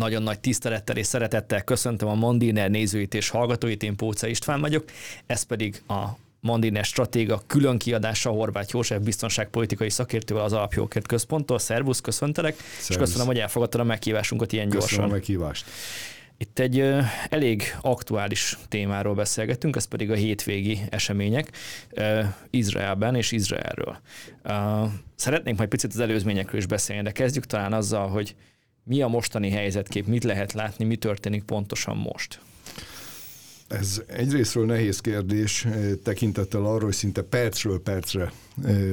Nagyon nagy tisztelettel és szeretettel köszöntöm a Mondiner nézőit és hallgatóit, én Póca István vagyok, ez pedig a Mondiner stratéga külön kiadása Horváth József biztonságpolitikai szakértővel az Alapjókért Központtól. Szervusz, köszöntelek, Szervusz. és köszönöm, hogy elfogadtad a meghívásunkat ilyen köszönöm gyorsan. Köszönöm a meghívást. Itt egy elég aktuális témáról beszélgetünk, ez pedig a hétvégi események Izraelben és Izraelről. Szeretnénk majd picit az előzményekről is beszélni, de kezdjük talán azzal, hogy mi a mostani helyzetkép, mit lehet látni, mi történik pontosan most? Ez egyrésztről nehéz kérdés, tekintettel arra, hogy szinte percről percre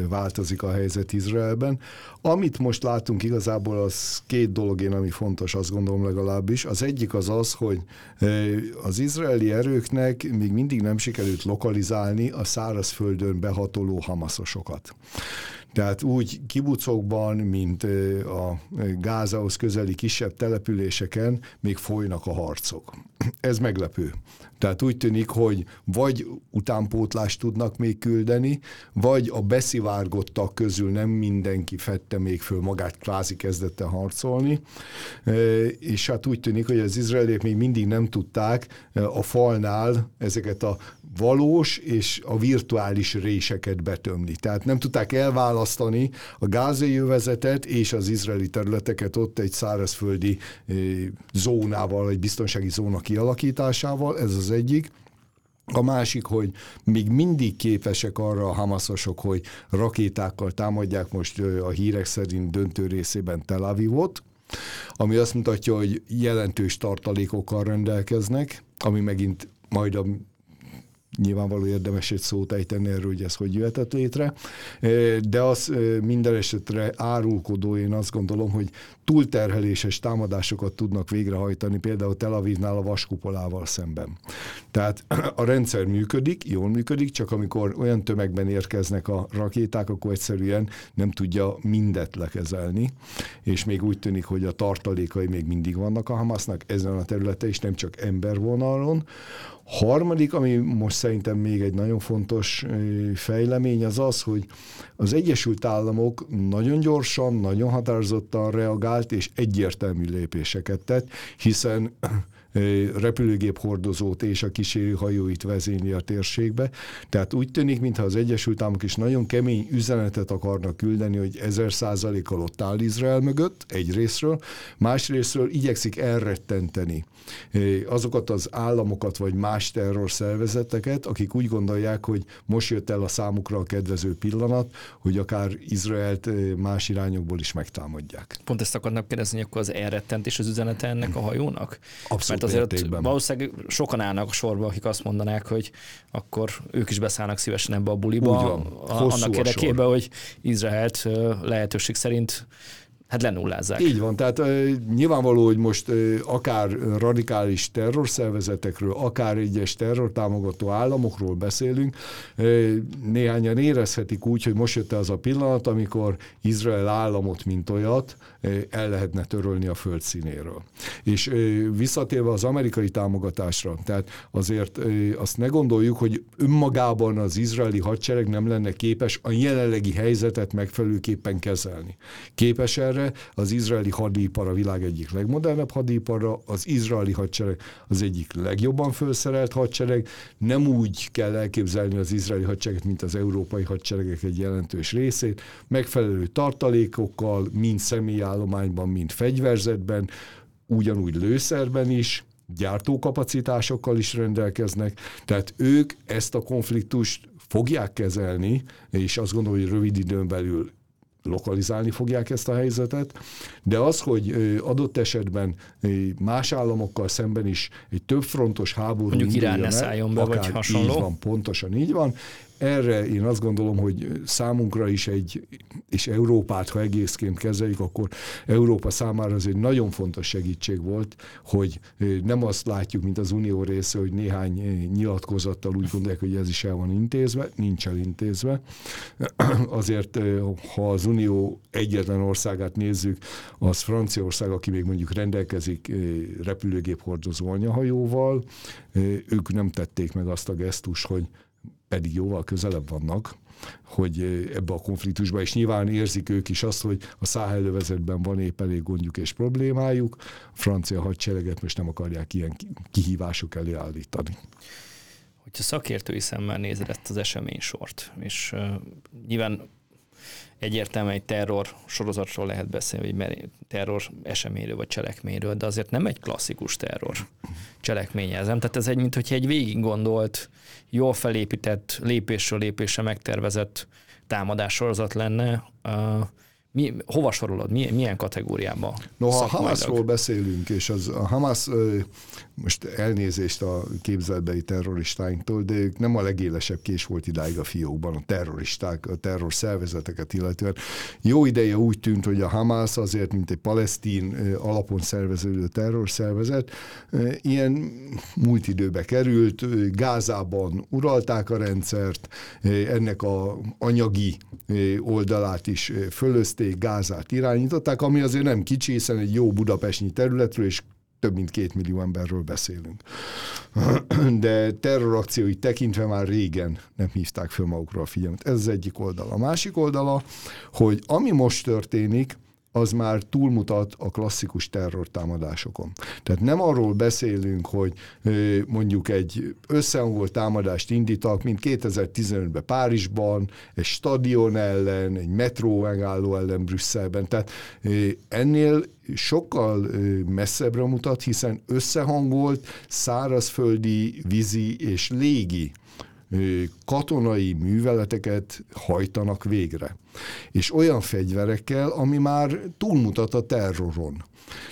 változik a helyzet Izraelben. Amit most látunk igazából, az két dolog én, ami fontos, azt gondolom legalábbis. Az egyik az az, hogy az izraeli erőknek még mindig nem sikerült lokalizálni a szárazföldön behatoló hamaszosokat. Tehát úgy kibucokban, mint a Gázához közeli kisebb településeken még folynak a harcok. Ez meglepő. Tehát úgy tűnik, hogy vagy utánpótlást tudnak még küldeni, vagy a beszivárgottak közül nem mindenki fette még föl magát, kvázi kezdette harcolni, és hát úgy tűnik, hogy az izraeliek még mindig nem tudták a falnál ezeket a valós és a virtuális réseket betömni. Tehát nem tudták elválasztani a gázai jövezetet és az izraeli területeket ott egy szárazföldi zónával, egy biztonsági zóna kialakításával, ez az egyik. A másik, hogy még mindig képesek arra a hamaszosok, hogy rakétákkal támadják most a hírek szerint döntő részében Tel Avivot, ami azt mutatja, hogy jelentős tartalékokkal rendelkeznek, ami megint majd a nyilvánvaló érdemes egy szót ejteni erről, hogy ez hogy jöhetett létre, de az minden esetre árulkodó, én azt gondolom, hogy túlterheléses támadásokat tudnak végrehajtani, például Tel Avivnál a vaskupolával szemben. Tehát a rendszer működik, jól működik, csak amikor olyan tömegben érkeznek a rakéták, akkor egyszerűen nem tudja mindet lekezelni, és még úgy tűnik, hogy a tartalékai még mindig vannak a Hamasnak ezen a területen, és nem csak embervonalon, Harmadik, ami most szerintem még egy nagyon fontos fejlemény, az az, hogy az Egyesült Államok nagyon gyorsan, nagyon határozottan reagált, és egyértelmű lépéseket tett, hiszen repülőgép hordozót és a kísérő hajóit vezényli a térségbe. Tehát úgy tűnik, mintha az Egyesült Államok is nagyon kemény üzenetet akarnak küldeni, hogy ezer százalékkal ott áll Izrael mögött, egy részről, másrésztről igyekszik elrettenteni azokat az államokat vagy más terrorszervezeteket, akik úgy gondolják, hogy most jött el a számukra a kedvező pillanat, hogy akár Izraelt más irányokból is megtámadják. Pont ezt akarnak kérdezni, akkor az elrettentés az üzenete ennek a hajónak? Abszolút Mert azért értékben. valószínűleg sokan állnak a sorba, akik azt mondanák, hogy akkor ők is beszállnak szívesen ebbe a buliba, Úgy van. annak érdekében, hogy Izraelt lehetőség szerint hát lenullázzák. Így van, tehát uh, nyilvánvaló, hogy most uh, akár radikális terrorszervezetekről, akár egyes terrortámogató államokról beszélünk, uh, néhányan érezhetik úgy, hogy most jött az a pillanat, amikor Izrael államot, mint olyat, el lehetne törölni a földszínéről. És uh, visszatérve az amerikai támogatásra, tehát azért azt ne gondoljuk, hogy önmagában az izraeli hadsereg nem lenne képes a jelenlegi helyzetet megfelelőképpen kezelni. Képes erre. Az izraeli hadipar a világ egyik legmodernebb hadipara, az izraeli hadsereg az egyik legjobban felszerelt hadsereg. Nem úgy kell elképzelni az izraeli hadsereget, mint az európai hadseregek egy jelentős részét. Megfelelő tartalékokkal, mind személyállományban, mind fegyverzetben, ugyanúgy lőszerben is, gyártókapacitásokkal is rendelkeznek, tehát ők ezt a konfliktust fogják kezelni, és azt gondolom, hogy rövid időn belül lokalizálni fogják ezt a helyzetet, de az, hogy adott esetben más államokkal szemben is egy többfrontos háború Mondjuk Irán ne szálljon be, vagy hasonló. Így van, pontosan így van, erre én azt gondolom, hogy számunkra is egy, és Európát, ha egészként kezeljük, akkor Európa számára az egy nagyon fontos segítség volt, hogy nem azt látjuk, mint az Unió része, hogy néhány nyilatkozattal úgy gondolják, hogy ez is el van intézve, nincs elintézve. Azért, ha az Unió egyetlen országát nézzük, az Franciaország, aki még mondjuk rendelkezik repülőgép hordozó anyahajóval, ők nem tették meg azt a gesztus, hogy pedig jóval közelebb vannak, hogy ebbe a konfliktusba, és nyilván érzik ők is azt, hogy a száhelővezetben van épp elég gondjuk és problémájuk, a francia hadsereget most nem akarják ilyen kihívások elé állítani. Hogyha szakértői szemmel nézed ezt az eseménysort, és uh, nyilván egyértelműen egy terror sorozatról lehet beszélni, vagy terror eseményről vagy cselekményről, de azért nem egy klasszikus terror cselekményezem. Tehát ez egy, mint hogyha egy végig gondolt, jól felépített, lépésről lépésre megtervezett támadássorozat lenne. Mi, hova sorolod? Milyen, milyen kategóriába? No, ha a Hamasról beszélünk, és az, a Hamas most elnézést a képzelbeli terroristáinktól, de ők nem a legélesebb kés volt idáig a fiókban, a terroristák, a terror szervezeteket illetően. Jó ideje úgy tűnt, hogy a Hamas azért, mint egy palesztin alapon szerveződő terrorszervezet, ilyen múlt időbe került, Gázában uralták a rendszert, ennek a anyagi oldalát is fölözték, Gázát irányították, ami azért nem kicsi, hiszen egy jó budapestnyi területről és több mint két millió emberről beszélünk. De terrorakciói tekintve már régen nem hívták föl magukra a figyelmet. Ez az egyik oldala. A másik oldala, hogy ami most történik, az már túlmutat a klasszikus terrortámadásokon. Tehát nem arról beszélünk, hogy mondjuk egy összehangolt támadást indítak, mint 2015-ben Párizsban, egy stadion ellen, egy metró megálló ellen Brüsszelben. Tehát ennél sokkal messzebbre mutat, hiszen összehangolt szárazföldi, vízi és légi katonai műveleteket hajtanak végre. És olyan fegyverekkel, ami már túlmutat a terroron.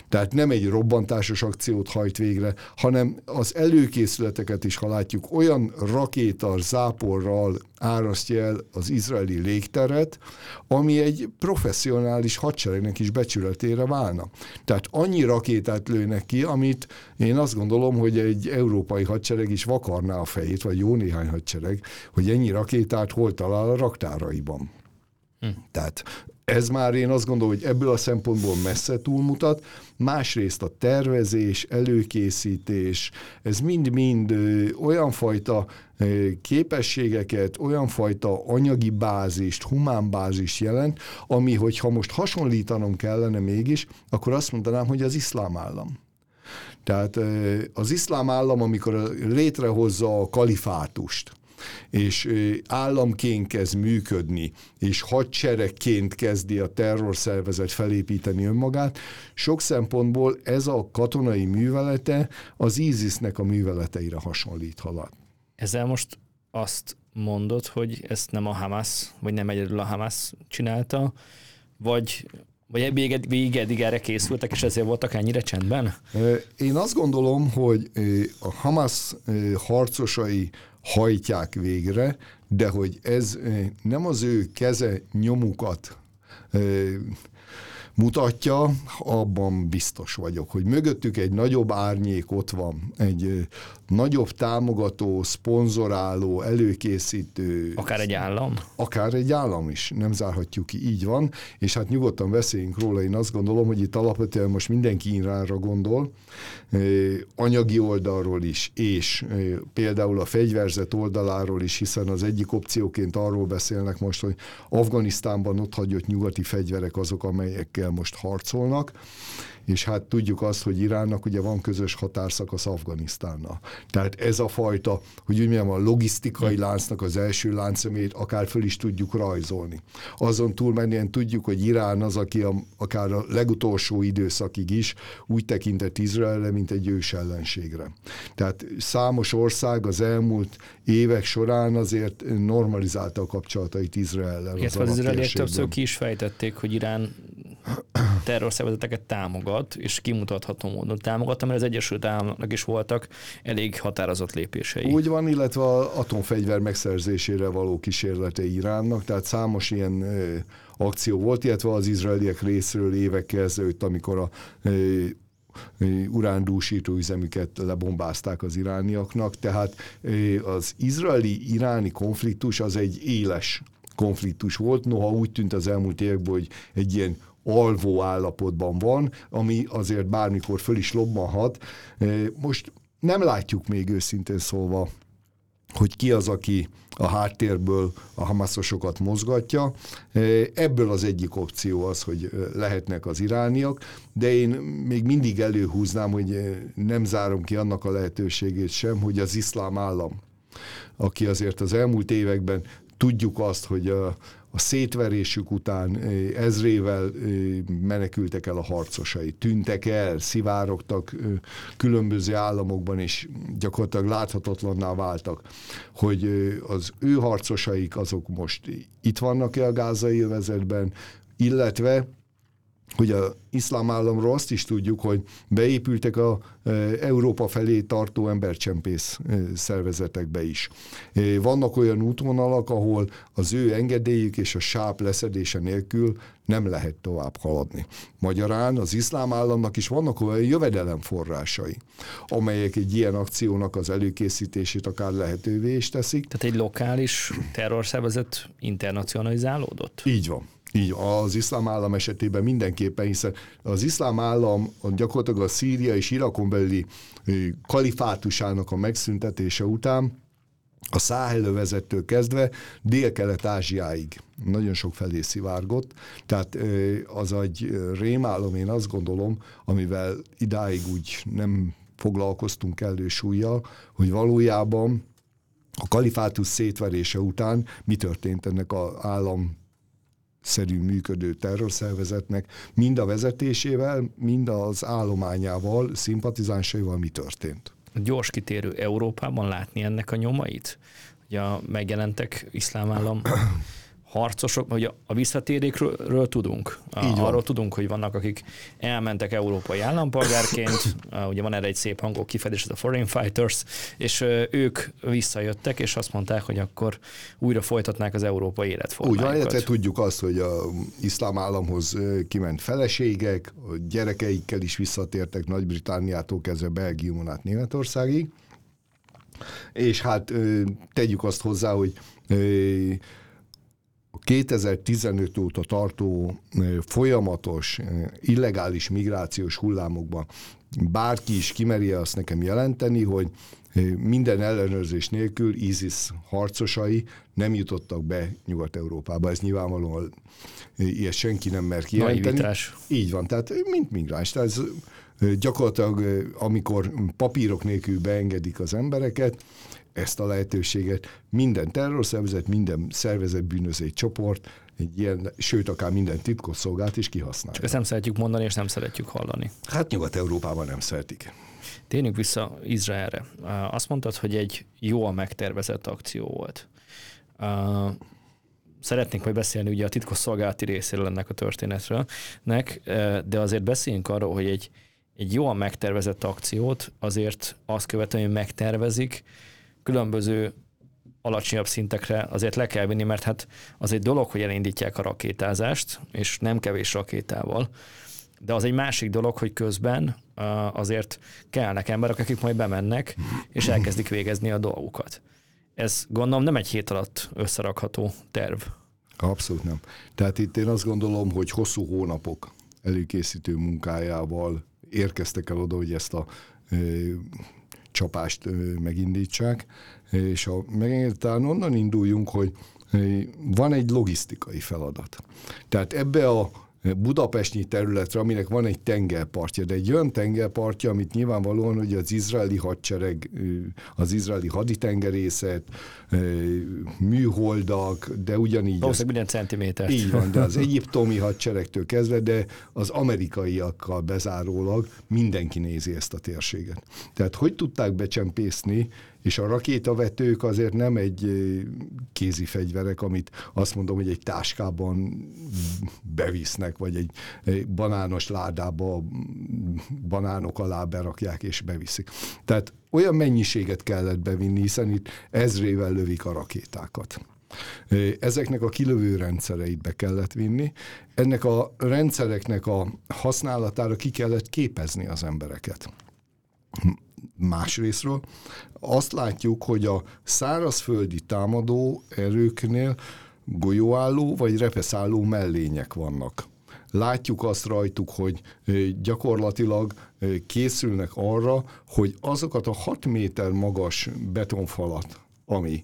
Tehát nem egy robbantásos akciót hajt végre, hanem az előkészületeket is, ha látjuk, olyan rakéta záporral árasztja el az izraeli légteret, ami egy professzionális hadseregnek is becsületére válna. Tehát annyi rakétát lőnek ki, amit én azt gondolom, hogy egy európai hadsereg is vakarná a fejét, vagy jó néhány hadsereg, hogy ennyi rakétát hol talál a raktáraiban. Hm. Tehát ez már én azt gondolom, hogy ebből a szempontból messze túlmutat. Másrészt a tervezés, előkészítés, ez mind-mind olyan fajta képességeket, olyan fajta anyagi bázist, humán bázist jelent, ami, hogyha most hasonlítanom kellene mégis, akkor azt mondanám, hogy az iszlám állam. Tehát az iszlám állam, amikor létrehozza a kalifátust, és államként kezd működni, és hadseregként kezdi a terrorszervezet felépíteni önmagát, sok szempontból ez a katonai művelete az ISIS-nek a műveleteire hasonlíthat. Ezzel most azt mondod, hogy ezt nem a Hamas, vagy nem egyedül a Hamas csinálta, vagy vagy végig eddig erre készültek, és ezért voltak ennyire csendben? Én azt gondolom, hogy a Hamas harcosai hajtják végre, de hogy ez nem az ő keze nyomukat mutatja, abban biztos vagyok, hogy mögöttük egy nagyobb árnyék ott van, egy nagyobb támogató, szponzoráló, előkészítő. Akár egy állam? Akár egy állam is, nem zárhatjuk ki, így van, és hát nyugodtan beszéljünk róla, én azt gondolom, hogy itt alapvetően most mindenki Iránra gondol, anyagi oldalról is, és például a fegyverzet oldaláról is, hiszen az egyik opcióként arról beszélnek most, hogy Afganisztánban ott hagyott nyugati fegyverek azok, amelyekkel most harcolnak, és hát tudjuk azt, hogy Iránnak ugye van közös határszakasz Afganisztánnal. Tehát ez a fajta, hogy úgy mondjam, a logisztikai láncnak az első láncszemét akár föl is tudjuk rajzolni. Azon túlmenően tudjuk, hogy Irán az, aki a, akár a legutolsó időszakig is úgy tekintett Izraelre, mint egy ős ellenségre. Tehát számos ország az elmúlt évek során azért normalizálta a kapcsolatait Izraellel. Az, az izraeliek többször ki is fejtették, hogy Irán terrorszervezeteket támogat, és kimutatható módon támogat, mert az Egyesült Államoknak is voltak elég határozott lépései. Úgy van, illetve a atomfegyver megszerzésére való kísérlete Iránnak, tehát számos ilyen ö, akció volt, illetve az izraeliek részről évekkel ezelőtt, amikor a ö, urándúsító üzemüket lebombázták az irániaknak, tehát az izraeli-iráni konfliktus az egy éles konfliktus volt, noha úgy tűnt az elmúlt években, hogy egy ilyen alvó állapotban van, ami azért bármikor föl is lobbanhat. Most nem látjuk még őszintén szólva hogy ki az, aki a háttérből a hamaszosokat mozgatja. Ebből az egyik opció az, hogy lehetnek az irániak, de én még mindig előhúznám, hogy nem zárom ki annak a lehetőségét sem, hogy az iszlám állam, aki azért az elmúlt években tudjuk azt, hogy a, a szétverésük után ezrével menekültek el a harcosai, tűntek el, szivárogtak különböző államokban, és gyakorlatilag láthatatlanná váltak, hogy az ő harcosaik azok most itt vannak-e a gázai övezetben, illetve hogy a iszlám államról azt is tudjuk, hogy beépültek a e, Európa felé tartó embercsempész e, szervezetekbe is. E, vannak olyan útvonalak, ahol az ő engedélyük és a sáp leszedése nélkül nem lehet tovább haladni. Magyarán az iszlám államnak is vannak olyan jövedelemforrásai, amelyek egy ilyen akciónak az előkészítését akár lehetővé is teszik. Tehát egy lokális terrorszervezet internacionalizálódott? Így van. Így, az iszlám állam esetében mindenképpen, hiszen az iszlám állam gyakorlatilag a Szíria és Irakon belüli kalifátusának a megszüntetése után a Száhelövezettől kezdve Dél-Kelet-Ázsiáig nagyon sok felé szivárgott, tehát az egy rémálom, én azt gondolom, amivel idáig úgy nem foglalkoztunk elő súlyjal, hogy valójában a kalifátus szétverése után mi történt ennek az állam szerű működő terrorszervezetnek, mind a vezetésével, mind az állományával, szimpatizánsaival mi történt. Gyors kitérő Európában látni ennek a nyomait? Ugye megjelentek iszlám állam harcosok, vagy a visszatérékről tudunk. Így Arról tudunk, hogy vannak, akik elmentek európai állampolgárként, ugye van erre egy szép hangok kifedés, ez a Foreign Fighters, és ők visszajöttek, és azt mondták, hogy akkor újra folytatnák az európai életformájukat. Úgy van, illetve tudjuk azt, hogy a iszlám államhoz kiment feleségek, a gyerekeikkel is visszatértek Nagy-Britániától kezdve Belgiumon át Németországig, és hát tegyük azt hozzá, hogy 2015 óta tartó folyamatos illegális migrációs hullámokban bárki is kimeri azt nekem jelenteni, hogy minden ellenőrzés nélkül ISIS harcosai nem jutottak be Nyugat-Európába. Ez nyilvánvalóan ilyet senki nem mer kijelenteni. Naivitás. Így van, tehát mint migráns. Tehát ez gyakorlatilag, amikor papírok nélkül beengedik az embereket, ezt a lehetőséget minden terrorszervezet, minden szervezet bűnözői csoport, egy ilyen, sőt, akár minden titkosszolgált is kihasználja. Csak ezt nem szeretjük mondani, és nem szeretjük hallani. Hát Nyugat-Európában nem szeretik. Térjünk vissza Izraelre. Azt mondtad, hogy egy jól megtervezett akció volt. Szeretnénk majd beszélni ugye a titkosszolgálati részéről ennek a történetről, de azért beszéljünk arról, hogy egy, egy jól megtervezett akciót azért azt követően, hogy megtervezik, különböző alacsonyabb szintekre azért le kell vinni, mert hát az egy dolog, hogy elindítják a rakétázást, és nem kevés rakétával, de az egy másik dolog, hogy közben azért kellnek emberek, akik majd bemennek, és elkezdik végezni a dolgukat. Ez gondolom nem egy hét alatt összerakható terv. Abszolút nem. Tehát itt én azt gondolom, hogy hosszú hónapok előkészítő munkájával érkeztek el oda, hogy ezt a csapást megindítsák, és a megengedetlen onnan induljunk, hogy van egy logisztikai feladat. Tehát ebbe a budapestnyi területre, aminek van egy tengerpartja, de egy olyan tengerpartja, amit nyilvánvalóan hogy az izraeli hadsereg, az izraeli haditengerészet, műholdak, de ugyanígy... Valószínűleg minden centiméter. Így van, de az egyiptomi hadseregtől kezdve, de az amerikaiakkal bezárólag mindenki nézi ezt a térséget. Tehát hogy tudták becsempészni és a rakétavetők azért nem egy kézi fegyverek, amit azt mondom, hogy egy táskában bevisznek, vagy egy banános ládába banánok alá berakják és beviszik. Tehát olyan mennyiséget kellett bevinni, hiszen itt ezrével lövik a rakétákat. Ezeknek a kilövő rendszereit be kellett vinni. Ennek a rendszereknek a használatára ki kellett képezni az embereket. Másrésztről azt látjuk, hogy a szárazföldi támadó erőknél golyóálló vagy repeszálló mellények vannak. Látjuk azt rajtuk, hogy gyakorlatilag készülnek arra, hogy azokat a 6 méter magas betonfalat, ami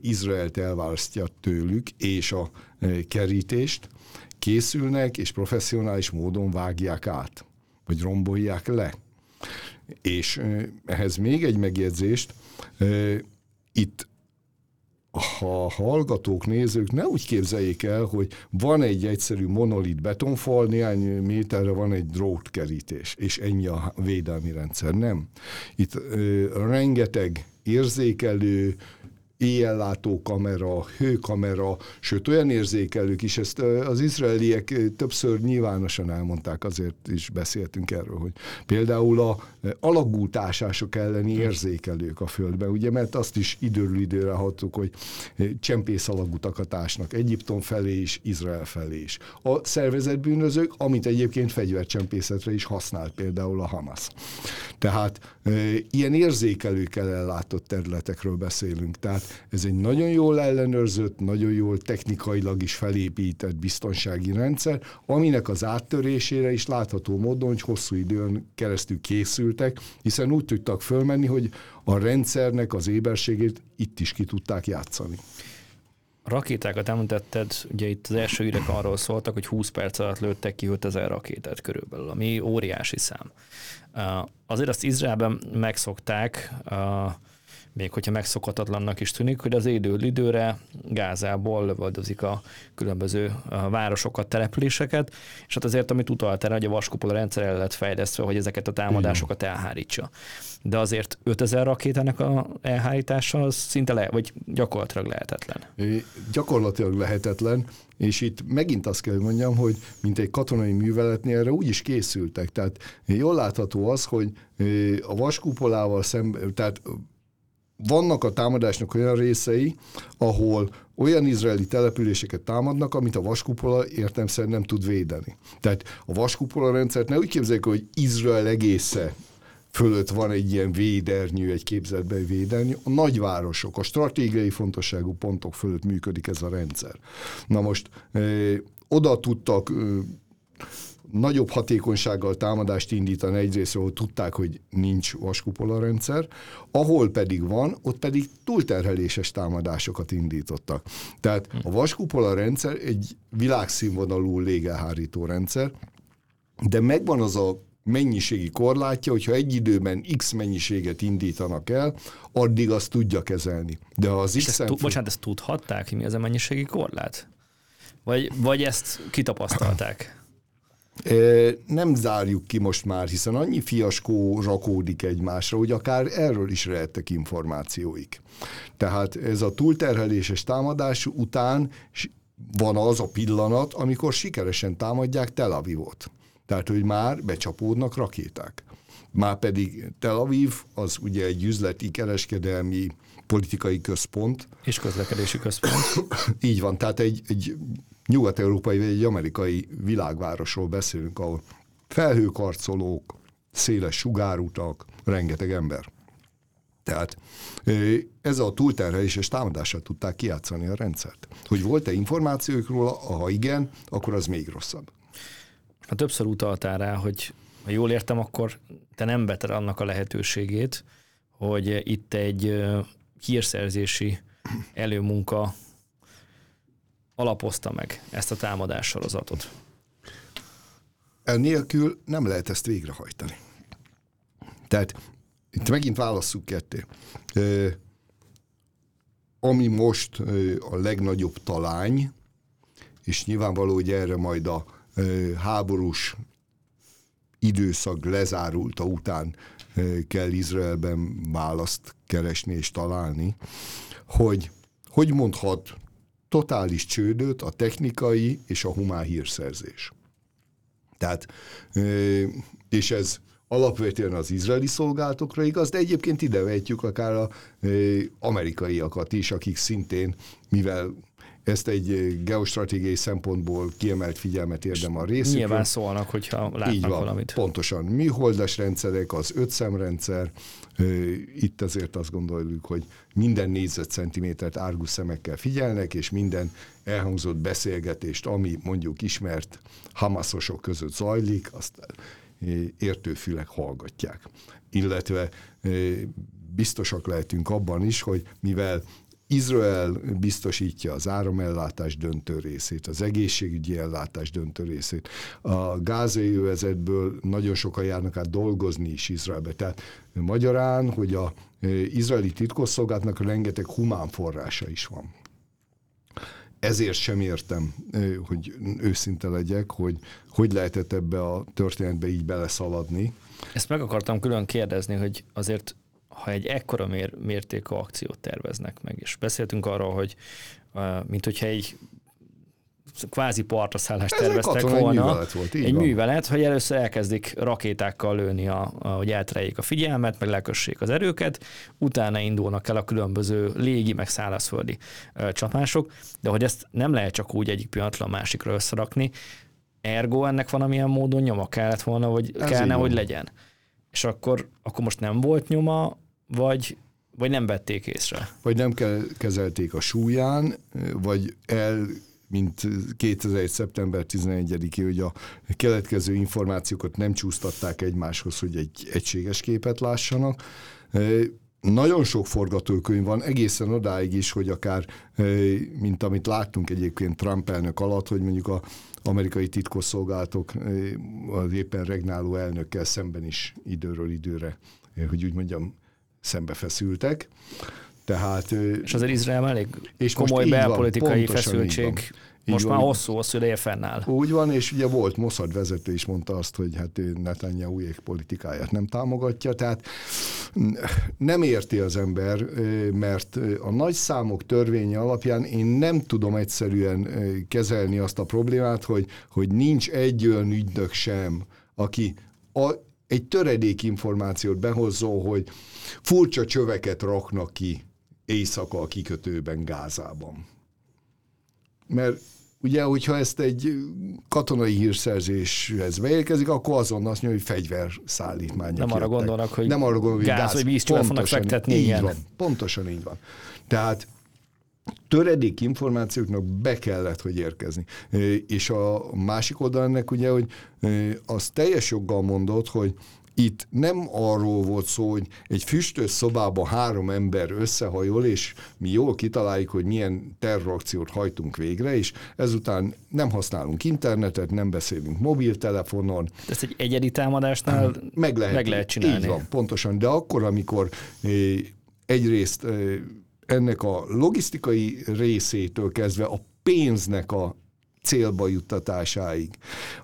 Izraelt elválasztja tőlük, és a kerítést, készülnek és professzionális módon vágják át, vagy rombolják le. És ehhez még egy megjegyzést, itt ha hallgatók, nézők ne úgy képzeljék el, hogy van egy egyszerű monolit betonfal, néhány méterre van egy drótkerítés, és ennyi a védelmi rendszer. Nem. Itt ö, rengeteg érzékelő, éjjellátó kamera, hőkamera, sőt olyan érzékelők is, ezt az izraeliek többször nyilvánosan elmondták, azért is beszéltünk erről, hogy például a alagútásások elleni érzékelők a földben, ugye, mert azt is időről időre hattuk, hogy csempész alagutakat ásnak Egyiptom felé is, Izrael felé is. A szervezetbűnözők, amit egyébként fegyvercsempészetre is használt például a Hamas. Tehát ilyen érzékelőkkel ellátott területekről beszélünk. Tehát ez egy nagyon jól ellenőrzött, nagyon jól technikailag is felépített biztonsági rendszer, aminek az áttörésére is látható módon, hogy hosszú időn keresztül készültek, hiszen úgy tudtak fölmenni, hogy a rendszernek az éberségét itt is ki tudták játszani. A rakétákat említetted, ugye itt az első hírek arról szóltak, hogy 20 perc alatt lőttek ki 5000 rakétát körülbelül, ami óriási szám. Azért azt Izraelben megszokták, még hogyha megszokhatatlannak is tűnik, hogy az időről időre Gázából lövöldözik a különböző városokat, településeket, és hát azért, amit utalt erre, hogy a vaskupola rendszer el lett fejlesztve, hogy ezeket a támadásokat elhárítsa. De azért 5000 rakétának a elhárítása az szinte le, vagy gyakorlatilag lehetetlen. Gyakorlatilag lehetetlen, és itt megint azt kell mondjam, hogy mint egy katonai műveletnél erre úgy is készültek. Tehát jól látható az, hogy a vaskupolával szemben, tehát vannak a támadásnak olyan részei, ahol olyan izraeli településeket támadnak, amit a vaskupola értemszerűen nem tud védeni. Tehát a vaskupola rendszert ne úgy képzeljük, hogy Izrael egésze fölött van egy ilyen védernyő, egy képzetben védelnyő. A nagyvárosok, a stratégiai fontosságú pontok fölött működik ez a rendszer. Na most eh, oda tudtak eh, nagyobb hatékonysággal támadást indítani egyrészt, ahol tudták, hogy nincs vaskupola rendszer, ahol pedig van, ott pedig túlterheléses támadásokat indítottak. Tehát a vaskupola rendszer egy világszínvonalú légelhárító rendszer, de megvan az a mennyiségi korlátja, hogyha egy időben X mennyiséget indítanak el, addig azt tudja kezelni. De az X ezt, bocsánat, ezt tudhatták, mi az a mennyiségi korlát? Vagy, vagy ezt kitapasztalták? Nem zárjuk ki most már, hiszen annyi fiaskó rakódik egymásra, hogy akár erről is lehettek információik. Tehát ez a túlterheléses támadás után van az a pillanat, amikor sikeresen támadják Tel Avivot. Tehát, hogy már becsapódnak rakéták. Már pedig Tel Aviv az ugye egy üzleti, kereskedelmi, politikai központ. És közlekedési központ. Így van, tehát egy, egy nyugat-európai vagy egy amerikai világvárosról beszélünk, ahol felhőkarcolók, széles sugárutak, rengeteg ember. Tehát ez a túlterhelés és támadását tudták kiátszani a rendszert. Hogy volt-e információk róla, ha igen, akkor az még rosszabb. Ha többször utaltál rá, hogy ha jól értem, akkor te nem beted annak a lehetőségét, hogy itt egy hírszerzési előmunka alapozta meg ezt a támadás sorozatot? Nélkül nem lehet ezt végrehajtani. Tehát itt megint válasszuk ketté. Ami most a legnagyobb talány, és nyilvánvaló, hogy erre majd a háborús időszak lezárulta után kell Izraelben választ keresni és találni, hogy hogy mondhat totális csődöt a technikai és a humán hírszerzés. Tehát, és ez alapvetően az izraeli szolgálatokra igaz, de egyébként ide vetjük akár az amerikaiakat is, akik szintén, mivel ezt egy geostratégiai szempontból kiemelt figyelmet érdem a részükről. Nyilván szólnak, hogyha látnak Így van, valamit. Pontosan. Műholdas rendszerek, az ötszemrendszer, itt azért azt gondoljuk, hogy minden négyzetcentimétert árgus szemekkel figyelnek, és minden elhangzott beszélgetést, ami mondjuk ismert hamaszosok között zajlik, azt értőfülek hallgatják. Illetve biztosak lehetünk abban is, hogy mivel Izrael biztosítja az áramellátás döntő részét, az egészségügyi ellátás döntő részét. A gázai övezetből nagyon sokan járnak át dolgozni is Izraelbe. Tehát magyarán, hogy a izraeli titkosszolgálatnak rengeteg humán forrása is van. Ezért sem értem, hogy őszinte legyek, hogy hogy lehetett ebbe a történetbe így beleszaladni. Ezt meg akartam külön kérdezni, hogy azért ha egy ekkora mér, mértékű akciót terveznek meg, és beszéltünk arról, hogy mint hogyha egy kvázi partraszállást terveztek volna. Művelet volt, egy van. művelet, hogy először elkezdik rakétákkal lőni, a, a, hogy eltereljék a figyelmet, meg lekössék az erőket, utána indulnak el a különböző légi, meg szárazföldi ö, csapások, de hogy ezt nem lehet csak úgy egyik pillanatról a másikra összerakni, ergo ennek valamilyen módon nyoma kellett volna, vagy Ez kellene, hogy legyen. És akkor, akkor most nem volt nyoma, vagy, vagy nem vették észre? Vagy nem kezelték a súlyán, vagy el mint 2001. szeptember 11-i, hogy a keletkező információkat nem csúsztatták egymáshoz, hogy egy egységes képet lássanak. Nagyon sok forgatókönyv van, egészen odáig is, hogy akár, mint amit láttunk egyébként Trump elnök alatt, hogy mondjuk a amerikai titkosszolgálatok az éppen regnáló elnökkel szemben is időről időre, hogy úgy mondjam, szembefeszültek. Tehát, és azért Izrael elég és komoly belpolitikai van, feszültség most már hosszú-hosszú ideje fennáll. Úgy van, és ugye volt Mossad vezető is mondta azt, hogy hát ő netanyahu politikáját nem támogatja, tehát nem érti az ember, mert a nagy számok törvénye alapján én nem tudom egyszerűen kezelni azt a problémát, hogy, hogy nincs egy olyan ügynök sem, aki a, egy töredék információt behozó, hogy furcsa csöveket raknak ki éjszaka a kikötőben Gázában. Mert ugye, hogyha ezt egy katonai hírszerzéshez beérkezik, akkor azonnal azt mondja, hogy fegyverszállítmányok Nem arra gondolnak, hogy nem arra gondolnak, hogy gáz, gáz vízcsövet fognak fektetni. Így igen. van, pontosan így van. Tehát töredék információknak be kellett, hogy érkezni. És a másik oldal ennek ugye, hogy az teljes joggal mondott, hogy itt nem arról volt szó, hogy egy füstös szobában három ember összehajol, és mi jól kitaláljuk, hogy milyen terrorakciót hajtunk végre, és ezután nem használunk internetet, nem beszélünk mobiltelefonon. Ezt egy egyedi támadásnál meg lehet, meg lehet csinálni. Így van, pontosan. De akkor, amikor egyrészt ennek a logisztikai részétől kezdve a pénznek a célba juttatásáig.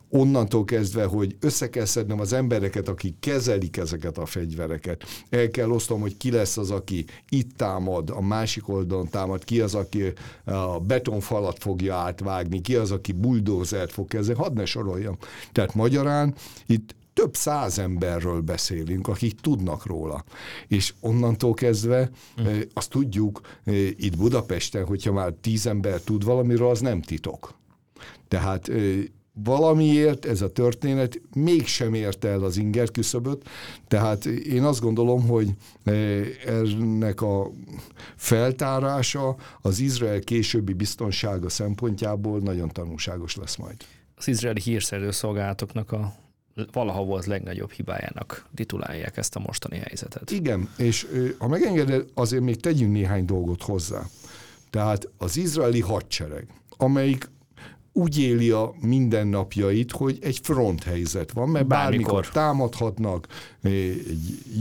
Onnantól kezdve, hogy össze kell szednem az embereket, akik kezelik ezeket a fegyvereket. El kell osztom, hogy ki lesz az, aki itt támad, a másik oldalon támad, ki az, aki a betonfalat fogja átvágni, ki az, aki bulldozert fog kezdeni, hadd ne soroljam. Tehát magyarán itt több száz emberről beszélünk, akik tudnak róla. És onnantól kezdve mm. azt tudjuk itt Budapesten, hogyha már tíz ember tud valamiről, az nem titok. Tehát valamiért ez a történet mégsem érte el az inger küszöböt, tehát én azt gondolom, hogy ennek a feltárása az Izrael későbbi biztonsága szempontjából nagyon tanulságos lesz majd. Az izraeli hírszerző szolgálatoknak a valaha volt legnagyobb hibájának titulálják ezt a mostani helyzetet. Igen, és ha megengeded, azért még tegyünk néhány dolgot hozzá. Tehát az izraeli hadsereg, amelyik úgy éli a mindennapjait, hogy egy front helyzet van, mert bármikor, bármikor támadhatnak, egy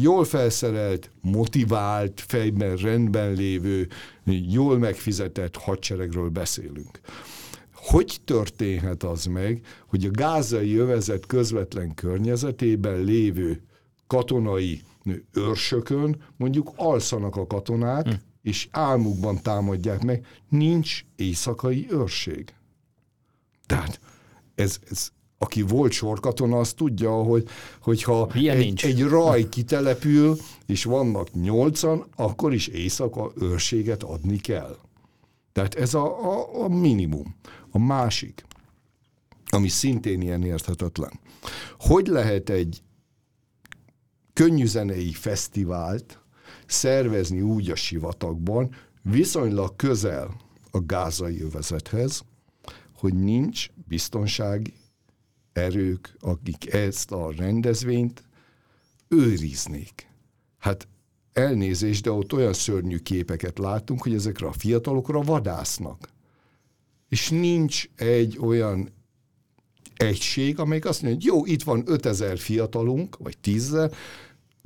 jól felszerelt, motivált, fejben rendben lévő, jól megfizetett hadseregről beszélünk. Hogy történhet az meg, hogy a gázai övezet közvetlen környezetében lévő katonai őrsökön mondjuk alszanak a katonák, hm. és álmukban támadják meg, nincs éjszakai őrség. Tehát ez, ez aki volt sorkatona, az tudja, hogy, hogyha egy, egy raj kitelepül, és vannak nyolcan, akkor is éjszaka őrséget adni kell. Tehát ez a, a, a minimum. A másik, ami szintén ilyen érthetetlen. Hogy lehet egy könnyűzenei fesztivált szervezni úgy a sivatagban, viszonylag közel a gázai övezethez, hogy nincs biztonsági erők, akik ezt a rendezvényt őriznék. Hát elnézést, de ott olyan szörnyű képeket látunk, hogy ezekre a fiatalokra vadásznak. És nincs egy olyan egység, amelyik azt mondja, hogy jó, itt van 5000 fiatalunk, vagy 10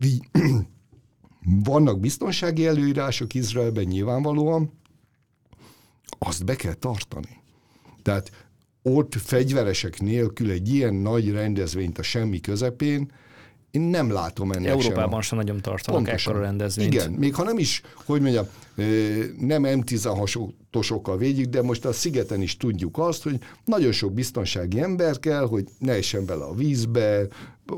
vannak biztonsági előírások Izraelben nyilvánvalóan, azt be kell tartani. Tehát ott fegyveresek nélkül egy ilyen nagy rendezvényt a semmi közepén, én nem látom ennek Európában sem, sem nagyon tartanak ekkora rendezvényt. Igen, még ha nem is, hogy mondjam, nem M16-osokkal végig, de most a szigeten is tudjuk azt, hogy nagyon sok biztonsági ember kell, hogy ne essen bele a vízbe,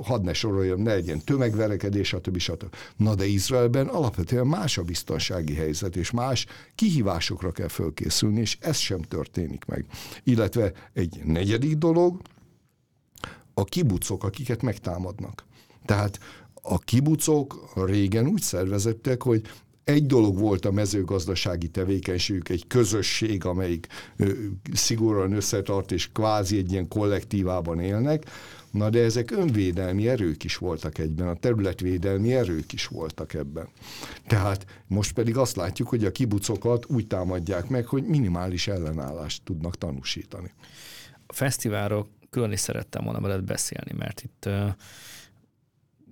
hadd ne soroljam, ne legyen tömegverekedés, stb. stb. Na de Izraelben alapvetően más a biztonsági helyzet, és más kihívásokra kell fölkészülni, és ez sem történik meg. Illetve egy negyedik dolog, a kibucok, akiket megtámadnak. Tehát a kibucok régen úgy szervezettek, hogy egy dolog volt a mezőgazdasági tevékenységük, egy közösség, amelyik ö, szigorúan összetart, és kvázi egy ilyen kollektívában élnek, na de ezek önvédelmi erők is voltak egyben, a területvédelmi erők is voltak ebben. Tehát most pedig azt látjuk, hogy a kibucokat úgy támadják meg, hogy minimális ellenállást tudnak tanúsítani. A fesztiválról külön is szerettem volna veled beszélni, mert itt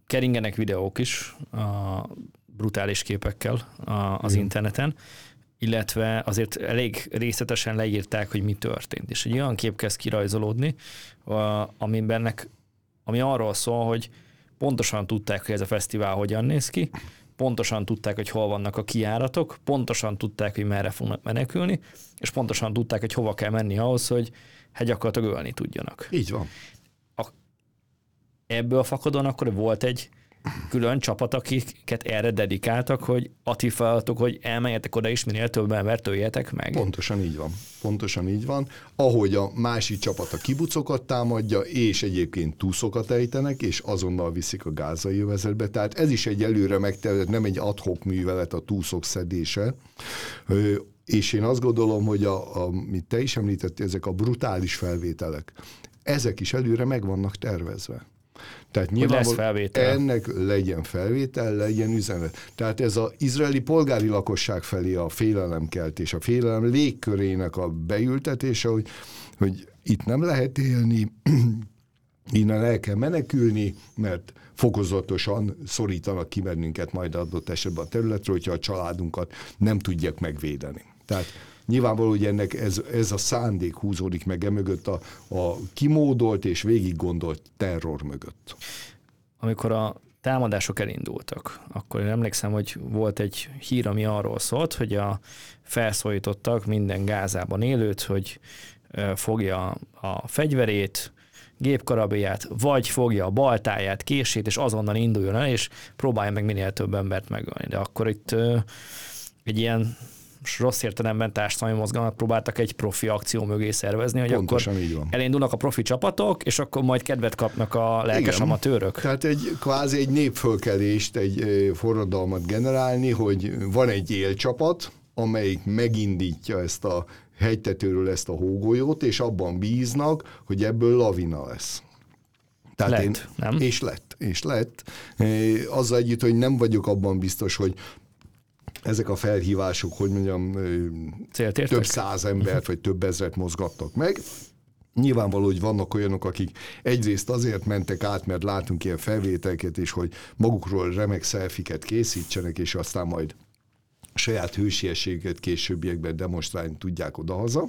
keringenek videók is a brutális képekkel az Igen. interneten, illetve azért elég részletesen leírták, hogy mi történt. És egy olyan kép kezd kirajzolódni, amiben ami arról szól, hogy pontosan tudták, hogy ez a fesztivál hogyan néz ki, pontosan tudták, hogy hol vannak a kiáratok, pontosan tudták, hogy merre fognak menekülni, és pontosan tudták, hogy hova kell menni ahhoz, hogy hát gyakorlatilag ölni tudjanak. Így van ebből fakadóan akkor volt egy külön csapat, akiket erre dedikáltak, hogy a ti feladatok, hogy elmenjetek oda is, minél több embert öljetek meg. Pontosan így van. Pontosan így van. Ahogy a másik csapat a kibucokat támadja, és egyébként túszokat ejtenek, és azonnal viszik a gázai övezetbe. Tehát ez is egy előre megtervezett, nem egy adhok művelet a túszok szedése. És én azt gondolom, hogy a, a, mit te is említettél, ezek a brutális felvételek, ezek is előre meg vannak tervezve. Tehát nyilvánvalóan felvétel. ennek legyen felvétel, legyen üzenet. Tehát ez az izraeli polgári lakosság felé a félelemkeltés, a félelem légkörének a beültetése, hogy, hogy itt nem lehet élni, innen el kell menekülni, mert fokozatosan szorítanak ki bennünket majd adott esetben a területről, hogyha a családunkat nem tudják megvédeni. Tehát Nyilvánvaló, hogy ennek ez, ez a szándék húzódik meg e mögött a, a kimódolt és végig gondolt terror mögött. Amikor a támadások elindultak, akkor én emlékszem, hogy volt egy hír, ami arról szólt, hogy a felszólítottak minden Gázában élőt, hogy fogja a fegyverét, gépkarabéját, vagy fogja a baltáját, kését, és azonnal induljon el, és próbálja meg minél több embert megölni. De akkor itt egy ilyen rossz értelemben társadalmi mozgalmat próbáltak egy profi akció mögé szervezni, hogy Pontosan akkor így van. elindulnak a profi csapatok, és akkor majd kedvet kapnak a lelkes Igen. amatőrök. Tehát egy kvázi egy népfölkelést, egy forradalmat generálni, hogy van egy élcsapat, amelyik megindítja ezt a hegytetőről ezt a hógolyót, és abban bíznak, hogy ebből lavina lesz. Tehát lett, én, nem? És lett, és lett. Azzal együtt, hogy nem vagyok abban biztos, hogy ezek a felhívások, hogy mondjam, Céltértek? több száz embert vagy több ezret mozgattak meg. Nyilvánvaló, hogy vannak olyanok, akik egyrészt azért mentek át, mert látunk ilyen felvételket, és hogy magukról remek szelfiket készítsenek, és aztán majd saját hősiességet későbbiekben demonstrálni tudják odahaza,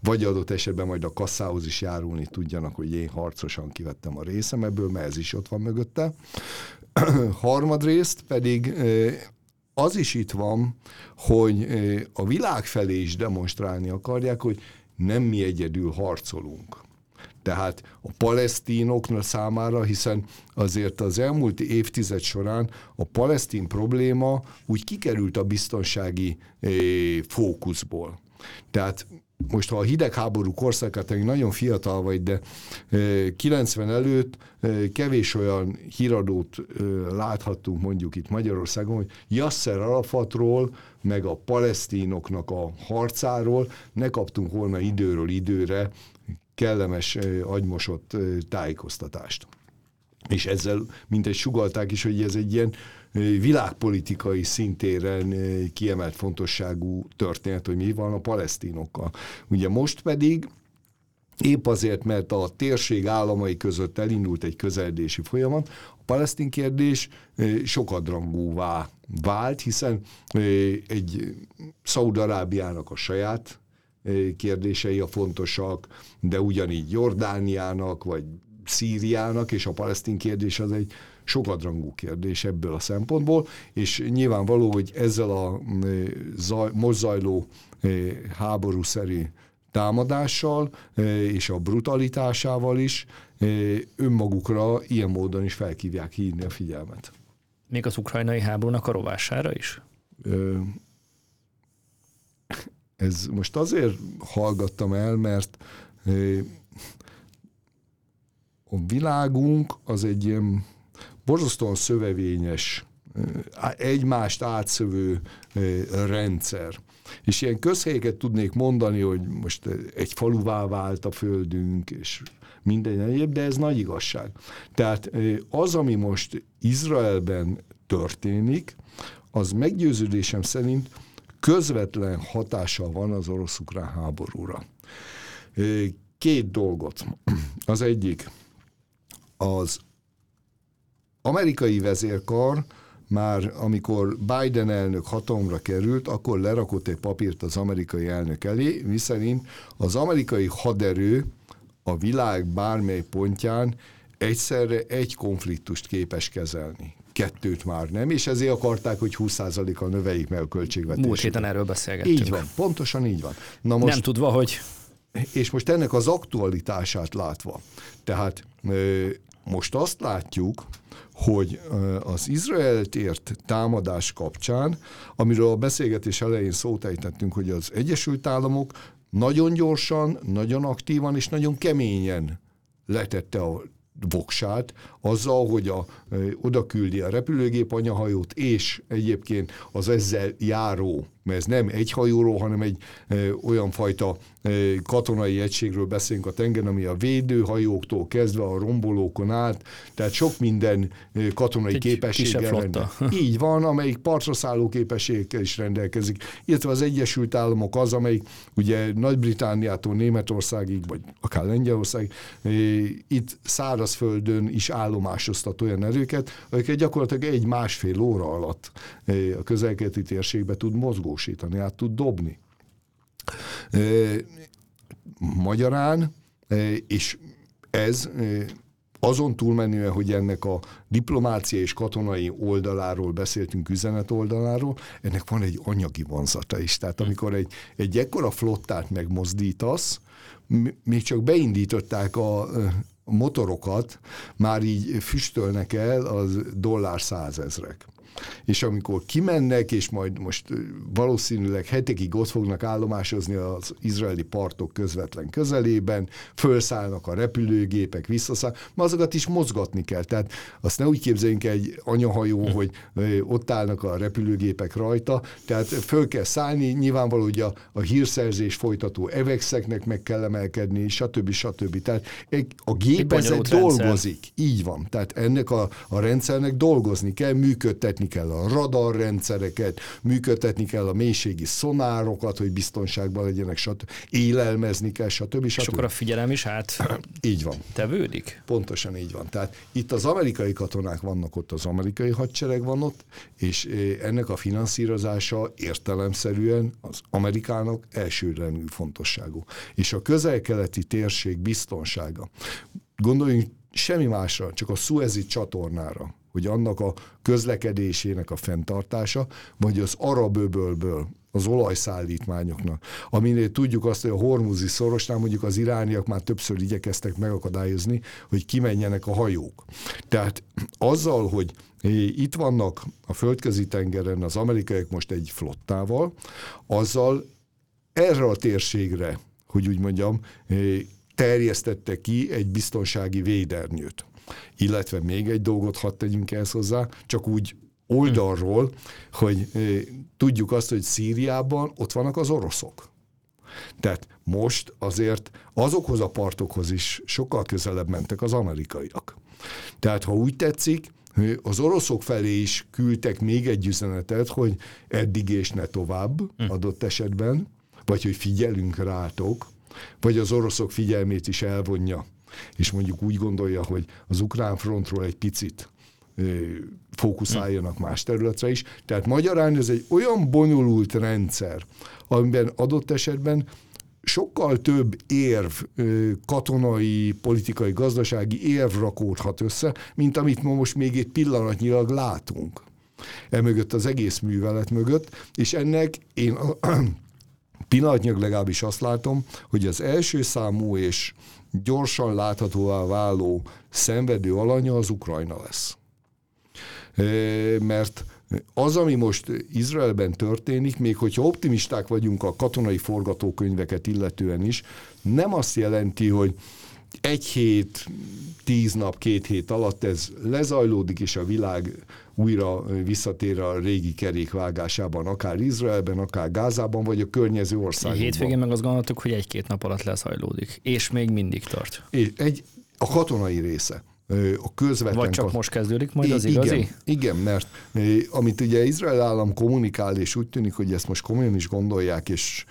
vagy adott esetben majd a kasszához is járulni tudjanak, hogy én harcosan kivettem a részem ebből, mert ez is ott van mögötte. Harmadrészt pedig az is itt van, hogy a világ felé is demonstrálni akarják, hogy nem mi egyedül harcolunk. Tehát a palesztinoknak számára, hiszen azért az elmúlt évtized során a palesztin probléma úgy kikerült a biztonsági fókuszból. Tehát most ha a hidegháború korszakát, nagyon fiatal vagy, de 90 előtt kevés olyan híradót láthattunk mondjuk itt Magyarországon, hogy Yasser Arafatról, meg a palesztinoknak a harcáról ne kaptunk volna időről időre kellemes, agymosott tájékoztatást. És ezzel mint egy sugalták is, hogy ez egy ilyen világpolitikai szintéren kiemelt fontosságú történet, hogy mi van a palesztinokkal. Ugye most pedig Épp azért, mert a térség államai között elindult egy közeledési folyamat, a palesztin kérdés sokadrangúvá vált, hiszen egy Szaúd-Arábiának a saját kérdései a fontosak, de ugyanígy Jordániának, vagy Szíriának, és a palesztin kérdés az egy sokadrangú kérdés ebből a szempontból, és nyilvánvaló, hogy ezzel a zaj, most zajló háborúszerű támadással és a brutalitásával is önmagukra ilyen módon is felkívják hívni a figyelmet. Még az ukrajnai háborúnak a rovására is? Ez most azért hallgattam el, mert a világunk az egy ilyen borzasztóan szövevényes, egymást átszövő rendszer. És ilyen közhelyeket tudnék mondani, hogy most egy faluvá vált a földünk, és minden egyéb, de ez nagy igazság. Tehát az, ami most Izraelben történik, az meggyőződésem szerint közvetlen hatással van az orosz-ukrán háborúra. Két dolgot. Az egyik, az amerikai vezérkar már amikor Biden elnök hatalomra került, akkor lerakott egy papírt az amerikai elnök elé, miszerint az amerikai haderő a világ bármely pontján egyszerre egy konfliktust képes kezelni. Kettőt már nem, és ezért akarták, hogy 20%-kal növeljék meg a költségvetést. Múlt héten erről beszélgettünk. Így van, pontosan így van. Na most, nem tudva, hogy... És most ennek az aktualitását látva, tehát most azt látjuk, hogy az Izraelt ért támadás kapcsán, amiről a beszélgetés elején szót ejtettünk, hogy az Egyesült Államok nagyon gyorsan, nagyon aktívan és nagyon keményen letette a voksát, azzal, hogy a, oda küldi a repülőgép anyahajót, és egyébként az ezzel járó mert ez nem egy hajóról, hanem egy e, olyan fajta e, katonai egységről beszélünk a tengeren, ami a védőhajóktól kezdve a rombolókon át, tehát sok minden e, katonai egy képességgel Így van, amelyik partra szálló képességekkel is rendelkezik, illetve az Egyesült Államok az, amelyik ugye Nagy-Britániától Németországig, vagy akár Lengyelországig, e, itt szárazföldön is állomásoztat olyan erőket, akiket gyakorlatilag egy másfél óra alatt a közelkeleti térségbe tud mozgó mozgósítani, át tud dobni. Magyarán, és ez azon túlmenően, hogy ennek a diplomácia és katonai oldaláról beszéltünk, üzenet oldaláról, ennek van egy anyagi vonzata is. Tehát amikor egy, egy ekkora flottát megmozdítasz, még csak beindították a, motorokat, már így füstölnek el az dollár százezrek és amikor kimennek, és majd most valószínűleg hetekig ott fognak állomásozni az izraeli partok közvetlen közelében, felszállnak a repülőgépek, visszaszállnak, azokat is mozgatni kell. Tehát azt ne úgy képzeljünk egy anyahajó, hm. hogy ott állnak a repülőgépek rajta, tehát föl kell szállni, nyilvánvaló, hogy a, a hírszerzés folytató evexeknek meg kell emelkedni, stb. stb. Tehát a gépezet dolgozik. Rendszer. Így van. Tehát ennek a, a rendszernek dolgozni kell, működtetni működtetni kell a radarrendszereket, működtetni kell a mélységi szonárokat, hogy biztonságban legyenek, stb. élelmezni kell, stb. stb. És akkor a figyelem is át így van. tevődik? Pontosan így van. Tehát itt az amerikai katonák vannak ott, az amerikai hadsereg van ott, és eh, ennek a finanszírozása értelemszerűen az Amerikának elsőrendű fontosságú. És a közel-keleti térség biztonsága. Gondoljunk semmi másra, csak a Suezi csatornára hogy annak a közlekedésének a fenntartása, vagy az arab öbölből az olajszállítmányoknak, aminél tudjuk azt, hogy a hormuzi szorosnál mondjuk az irániak már többször igyekeztek megakadályozni, hogy kimenjenek a hajók. Tehát azzal, hogy itt vannak a földközi tengeren az amerikaiak most egy flottával, azzal erre a térségre, hogy úgy mondjam, terjesztette ki egy biztonsági védernyőt. Illetve még egy dolgot hadd tegyünk ezt hozzá, csak úgy oldalról, hogy tudjuk azt, hogy Szíriában ott vannak az oroszok. Tehát most azért azokhoz a partokhoz is sokkal közelebb mentek az amerikaiak. Tehát ha úgy tetszik, az oroszok felé is küldtek még egy üzenetet, hogy eddig és ne tovább hm. adott esetben, vagy hogy figyelünk rátok, vagy az oroszok figyelmét is elvonja, és mondjuk úgy gondolja, hogy az ukrán frontról egy picit fókuszáljanak más területre is. Tehát magyarán ez egy olyan bonyolult rendszer, amiben adott esetben sokkal több érv, katonai, politikai, gazdasági érv rakódhat össze, mint amit ma most még egy pillanatnyilag látunk. Emögött az egész művelet mögött, és ennek én pillanatnyilag legalábbis azt látom, hogy az első számú és gyorsan láthatóvá váló szenvedő alanya az Ukrajna lesz. Mert az, ami most Izraelben történik, még hogyha optimisták vagyunk a katonai forgatókönyveket illetően is, nem azt jelenti, hogy egy hét, tíz nap, két hét alatt ez lezajlódik, és a világ újra visszatér a régi kerékvágásában, akár Izraelben, akár Gázában, vagy a környező országokban. Hétvégén meg azt gondoltuk, hogy egy-két nap alatt lezajlódik, és még mindig tart. És egy, a katonai része a közvetlen... Vagy csak most kezdődik majd az igen, igazi? Igen, mert amit ugye Izrael állam kommunikál, és úgy tűnik, hogy ezt most komolyan is gondolják, és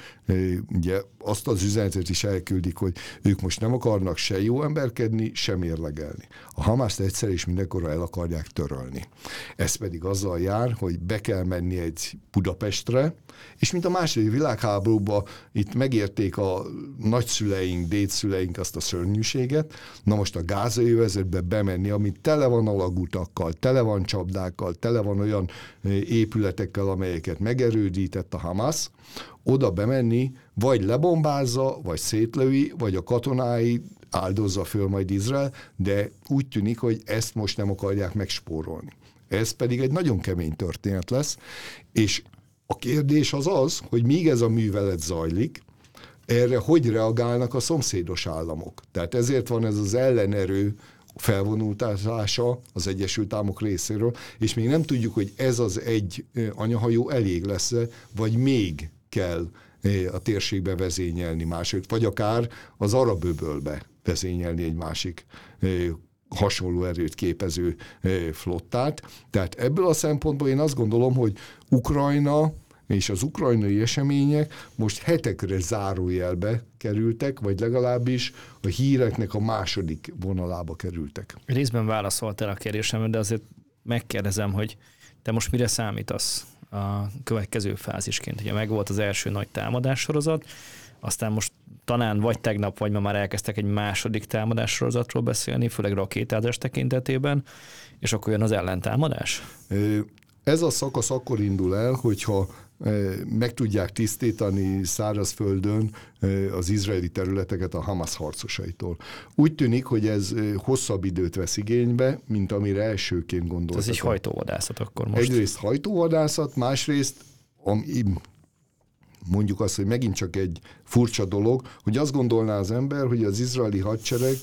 ugye azt az üzenetet is elküldik, hogy ők most nem akarnak se jó emberkedni, sem mérlegelni. A Hamaszt egyszer és mindenkorra el akarják törölni. Ez pedig azzal jár, hogy be kell menni egy Budapestre, és mint a második világháborúban itt megérték a nagyszüleink, dédszüleink azt a szörnyűséget, na most a gázai övezetbe bemenni, ami tele van alagutakkal, tele van csapdákkal, tele van olyan épületekkel, amelyeket megerődített a Hamas, oda bemenni, vagy lebombázza, vagy szétlövi, vagy a katonái áldozza föl majd Izrael, de úgy tűnik, hogy ezt most nem akarják megspórolni. Ez pedig egy nagyon kemény történet lesz, és a kérdés az az, hogy míg ez a művelet zajlik, erre hogy reagálnak a szomszédos államok. Tehát ezért van ez az ellenerő felvonultása az Egyesült Államok részéről, és még nem tudjuk, hogy ez az egy anyahajó elég lesz vagy még kell a térségbe vezényelni máshogy, vagy akár az arab öbölbe vezényelni egy másik hasonló erőt képező flottát. Tehát ebből a szempontból én azt gondolom, hogy Ukrajna és az ukrajnai események most hetekre zárójelbe kerültek, vagy legalábbis a híreknek a második vonalába kerültek. Részben válaszoltál a kérdésemre, de azért megkérdezem, hogy te most mire számítasz a következő fázisként? Ugye meg volt az első nagy támadássorozat, aztán most talán vagy tegnap, vagy ma már elkezdtek egy második támadássorozatról beszélni, főleg rakétázás tekintetében, és akkor jön az ellentámadás? Ez a szakasz akkor indul el, hogyha meg tudják tisztítani szárazföldön az izraeli területeket a Hamas harcosaitól. Úgy tűnik, hogy ez hosszabb időt vesz igénybe, mint amire elsőként gondoltak. Ez egy hajtóvadászat akkor most. Egyrészt hajtóvadászat, másrészt ami, mondjuk azt, hogy megint csak egy furcsa dolog, hogy azt gondolná az ember, hogy az izraeli hadsereg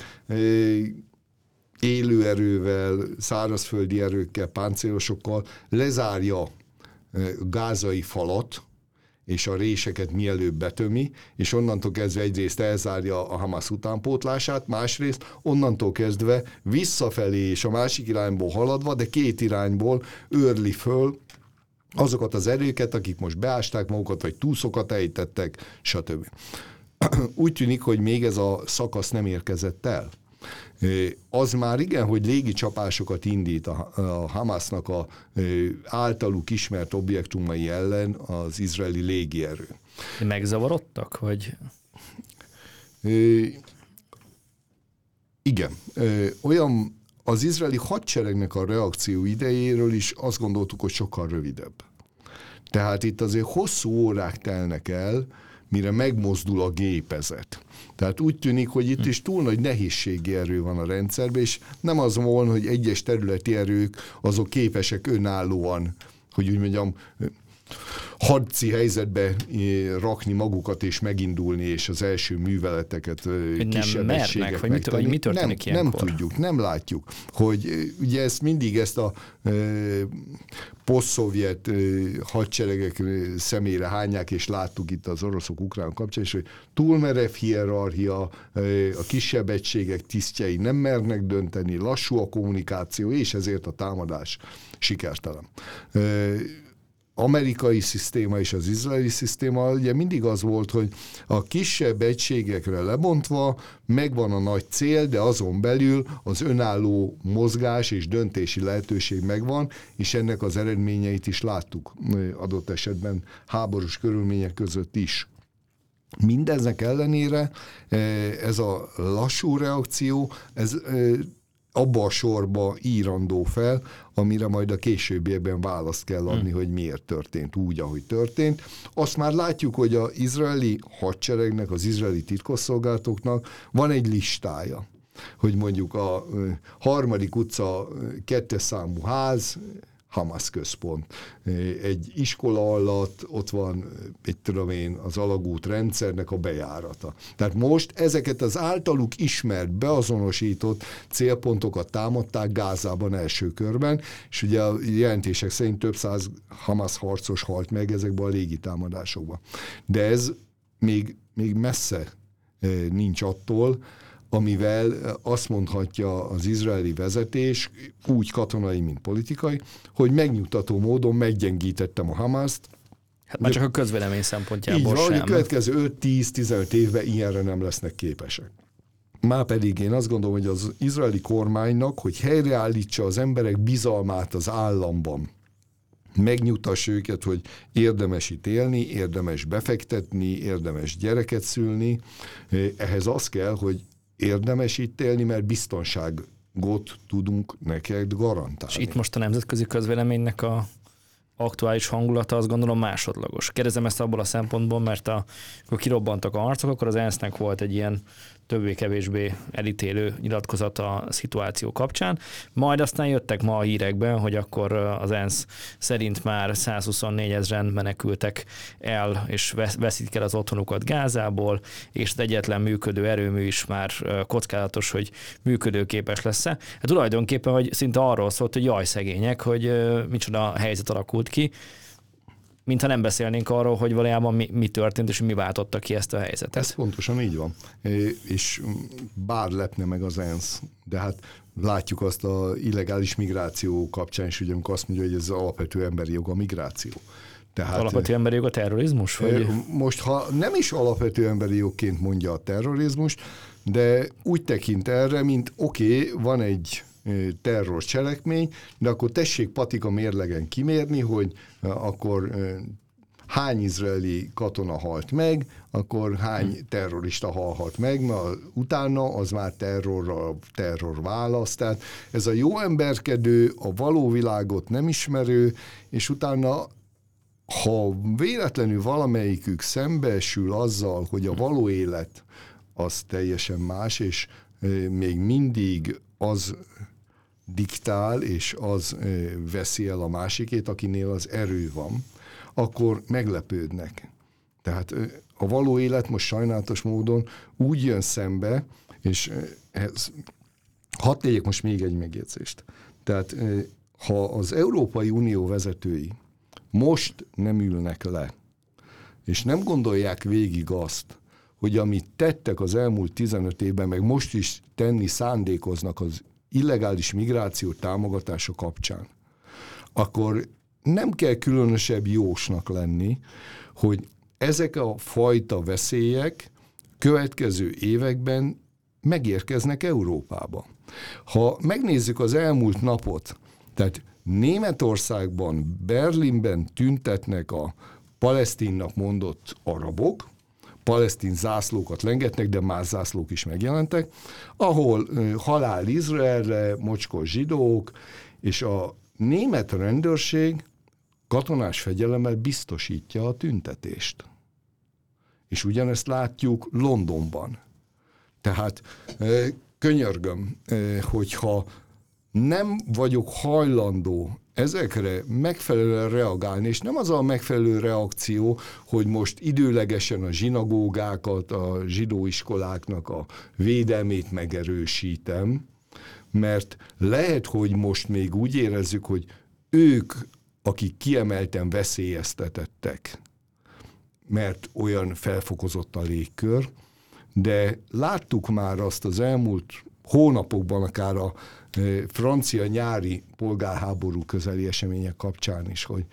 élőerővel, szárazföldi erőkkel, páncélosokkal lezárja gázai falat, és a réseket mielőbb betömi, és onnantól kezdve egyrészt elzárja a Hamas utánpótlását, másrészt onnantól kezdve visszafelé és a másik irányból haladva, de két irányból őrli föl azokat az erőket, akik most beásták magukat, vagy túszokat ejtettek, stb. Úgy tűnik, hogy még ez a szakasz nem érkezett el. Az már igen, hogy légi csapásokat indít a, a a általuk ismert objektumai ellen az izraeli légierő. Megzavarodtak, vagy? Igen. Olyan az izraeli hadseregnek a reakció idejéről is azt gondoltuk, hogy sokkal rövidebb. Tehát itt azért hosszú órák telnek el, mire megmozdul a gépezet. Tehát úgy tűnik, hogy itt is túl nagy nehézségi erő van a rendszerben, és nem az volna, hogy egyes területi erők azok képesek önállóan, hogy úgy mondjam, hadci helyzetbe eh, rakni magukat és megindulni, és az első műveleteket hogy kisebb nem mernek, vagy, mi történik nem, nem tudjuk, nem látjuk, hogy ugye ezt mindig ezt a e, posztszovjet e, hadseregek szemére hányják, és láttuk itt az oroszok ukrán kapcsán, és hogy túlmerev hierarchia, e, a kisebb egységek tisztjei nem mernek dönteni, lassú a kommunikáció, és ezért a támadás sikertelen. E, amerikai szisztéma és az izraeli szisztéma ugye mindig az volt, hogy a kisebb egységekre lebontva megvan a nagy cél, de azon belül az önálló mozgás és döntési lehetőség megvan, és ennek az eredményeit is láttuk adott esetben háborús körülmények között is. Mindezek ellenére ez a lassú reakció, ez abba a sorba írandó fel, amire majd a későbbiekben választ kell adni, hmm. hogy miért történt úgy, ahogy történt. Azt már látjuk, hogy az izraeli hadseregnek, az izraeli titkosszolgálatoknak van egy listája hogy mondjuk a harmadik utca kettes számú ház Hamas központ. Egy iskola alatt ott van, egy tudom én, az alagút rendszernek a bejárata. Tehát most ezeket az általuk ismert, beazonosított célpontokat támadták Gázában első körben, és ugye a jelentések szerint több száz Hamas harcos halt meg ezekben a légitámadásokban. De ez még, még messze nincs attól, amivel azt mondhatja az izraeli vezetés, úgy katonai, mint politikai, hogy megnyugtató módon meggyengítettem a Hamaszt, Hát már csak a közvélemény szempontjából így van, sem. a következő 5-10-15 évben ilyenre nem lesznek képesek. Már pedig én azt gondolom, hogy az izraeli kormánynak, hogy helyreállítsa az emberek bizalmát az államban, megnyugtassa őket, hogy érdemes itt élni, érdemes befektetni, érdemes gyereket szülni. Ehhez az kell, hogy érdemes itt élni, mert biztonságot tudunk neked garantálni. És itt most a nemzetközi közvéleménynek a aktuális hangulata azt gondolom másodlagos. Kérdezem ezt abból a szempontból, mert a, amikor kirobbantak a harcok, akkor az ENSZ-nek volt egy ilyen többé-kevésbé elítélő nyilatkozat a szituáció kapcsán. Majd aztán jöttek ma a hírekben, hogy akkor az ENSZ szerint már 124 ezeren menekültek el, és veszítik el az otthonukat Gázából, és az egyetlen működő erőmű is már kockázatos, hogy működőképes lesz-e. Hát tulajdonképpen, hogy szinte arról szólt, hogy jaj szegények, hogy micsoda helyzet alakult ki, mintha nem beszélnénk arról, hogy valójában mi, mi történt, és mi váltotta ki ezt a helyzetet. Ez pontosan így van. És bár lepne meg az ENSZ, de hát látjuk azt a illegális migráció kapcsán is, hogy amikor azt mondja, hogy ez az alapvető emberi jog a migráció. Tehát, alapvető emberi jog a terrorizmus? Vagy? Most, ha nem is alapvető emberi jogként mondja a terrorizmus, de úgy tekint erre, mint oké, okay, van egy terror cselekmény, de akkor tessék patika mérlegen kimérni, hogy akkor hány izraeli katona halt meg, akkor hány terrorista halhat meg, mert utána az már terrorra, terror választ. Tehát ez a jó emberkedő, a való világot nem ismerő, és utána ha véletlenül valamelyikük szembesül azzal, hogy a való élet az teljesen más, és még mindig az diktál, és az veszi el a másikét, akinél az erő van, akkor meglepődnek. Tehát a való élet most sajnálatos módon úgy jön szembe, és ez, hadd tegyek most még egy megjegyzést. Tehát ha az Európai Unió vezetői most nem ülnek le, és nem gondolják végig azt, hogy amit tettek az elmúlt 15 évben, meg most is tenni szándékoznak az illegális migráció támogatása kapcsán, akkor nem kell különösebb jósnak lenni, hogy ezek a fajta veszélyek következő években megérkeznek Európába. Ha megnézzük az elmúlt napot, tehát Németországban, Berlinben tüntetnek a palesztinnak mondott arabok, palesztin zászlókat lengetnek, de más zászlók is megjelentek, ahol halál Izraelre, mocskos zsidók, és a német rendőrség katonás fegyelemmel biztosítja a tüntetést. És ugyanezt látjuk Londonban. Tehát könyörgöm, hogyha nem vagyok hajlandó ezekre megfelelően reagálni, és nem az a megfelelő reakció, hogy most időlegesen a zsinagógákat, a zsidóiskoláknak a védelmét megerősítem, mert lehet, hogy most még úgy érezzük, hogy ők, akik kiemelten veszélyeztetettek, mert olyan felfokozott a légkör, de láttuk már azt az elmúlt hónapokban, akár a francia nyári polgárháború közeli események kapcsán is, hogy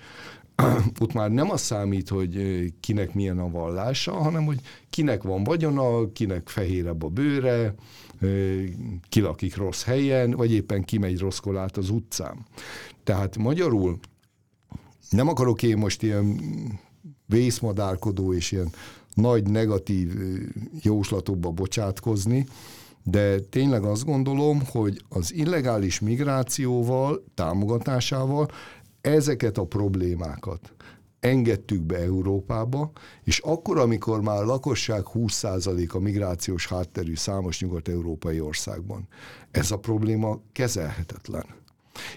ott már nem az számít, hogy kinek milyen a vallása, hanem hogy kinek van vagyona, kinek fehérebb a bőre, ki lakik rossz helyen, vagy éppen kimegy rosszkolát az utcán. Tehát magyarul nem akarok én most ilyen vészmadárkodó és ilyen nagy negatív jóslatokba bocsátkozni, de tényleg azt gondolom, hogy az illegális migrációval, támogatásával ezeket a problémákat engedtük be Európába, és akkor, amikor már lakosság 20% a migrációs hátterű számos nyugat-európai országban, ez a probléma kezelhetetlen.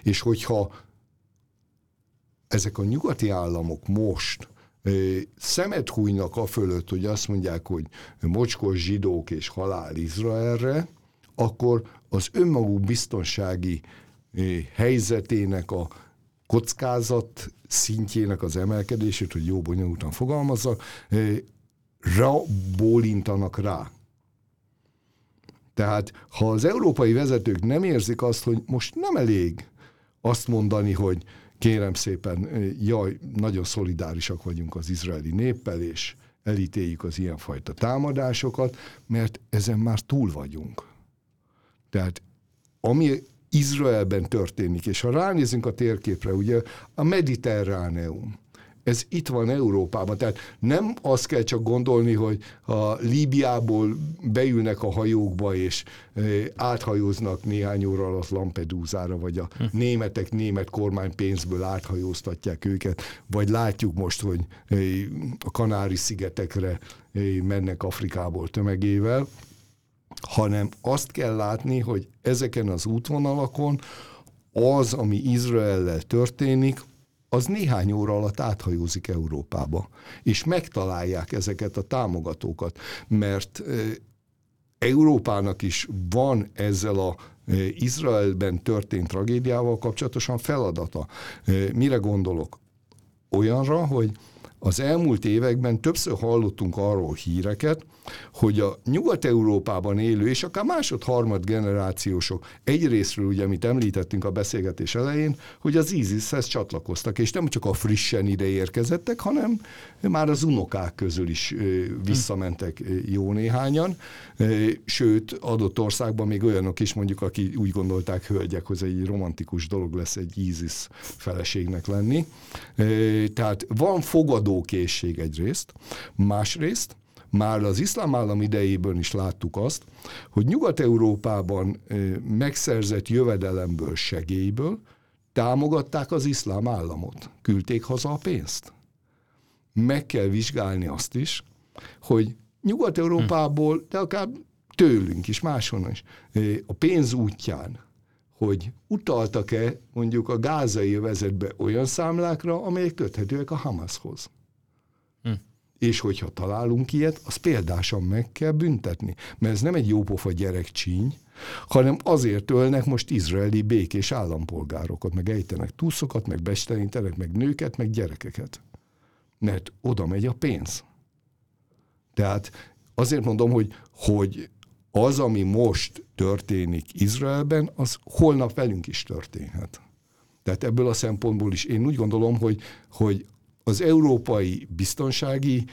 És hogyha ezek a nyugati államok most szemet hújnak a fölött, hogy azt mondják, hogy mocskos zsidók és halál Izraelre, akkor az önmaguk biztonsági helyzetének a kockázat szintjének az emelkedését, hogy jó bonyolultan fogalmazza, rá bólintanak rá. Tehát ha az európai vezetők nem érzik azt, hogy most nem elég azt mondani, hogy kérem szépen, jaj, nagyon szolidárisak vagyunk az izraeli néppel, és elítéljük az ilyenfajta támadásokat, mert ezen már túl vagyunk. Tehát ami Izraelben történik, és ha ránézünk a térképre, ugye a Mediterráneum, ez itt van Európában. Tehát nem azt kell csak gondolni, hogy a Líbiából beülnek a hajókba, és áthajóznak néhány óra alatt Lampedusára, vagy a hm. németek német kormány pénzből áthajóztatják őket, vagy látjuk most, hogy a Kanári-szigetekre mennek Afrikából tömegével, hanem azt kell látni, hogy ezeken az útvonalakon az, ami Izraellel történik, az néhány óra alatt áthajózik Európába, és megtalálják ezeket a támogatókat, mert Európának is van ezzel a Izraelben történt tragédiával kapcsolatosan feladata. Mire gondolok? Olyanra, hogy az elmúlt években többször hallottunk arról híreket, hogy a Nyugat-Európában élő, és akár másod-harmad generációsok egyrésztről, ugye, amit említettünk a beszélgetés elején, hogy az ISIS-hez csatlakoztak, és nem csak a frissen ide érkezettek, hanem már az unokák közül is visszamentek jó néhányan, sőt, adott országban még olyanok is, mondjuk, aki úgy gondolták hölgyek, hogy egy romantikus dolog lesz egy ISIS feleségnek lenni. Tehát van fogadókészség egyrészt, másrészt, már az iszlám állam idejében is láttuk azt, hogy Nyugat-Európában megszerzett jövedelemből, segélyből támogatták az iszlám államot, küldték haza a pénzt. Meg kell vizsgálni azt is, hogy Nyugat-Európából, de akár tőlünk is, máshonnan is, a pénz útján, hogy utaltak-e mondjuk a gázai vezetbe olyan számlákra, amelyek köthetőek a Hamashoz és hogyha találunk ilyet, az példásan meg kell büntetni. Mert ez nem egy jópofa gyerekcsíny, hanem azért ölnek most izraeli békés állampolgárokat, meg ejtenek túszokat, meg bestenítenek, meg nőket, meg gyerekeket. Mert oda megy a pénz. Tehát azért mondom, hogy, hogy az, ami most történik Izraelben, az holnap velünk is történhet. Tehát ebből a szempontból is én úgy gondolom, hogy, hogy az európai biztonsági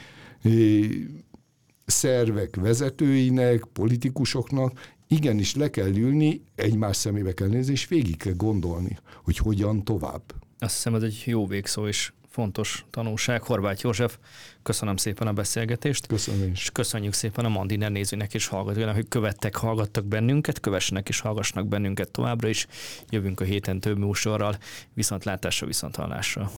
szervek vezetőinek, politikusoknak igenis le kell ülni, egymás szemébe kell nézni, és végig kell gondolni, hogy hogyan tovább. Azt hiszem, ez egy jó végszó, és fontos tanulság. Horváth József, köszönöm szépen a beszélgetést. Köszönöm És köszönjük szépen a Mandiner nézőnek és hallgatóinak, hogy követtek, hallgattak bennünket, kövessenek és hallgassanak bennünket továbbra is. Jövünk a héten több műsorral, viszontlátásra, viszonthallásra.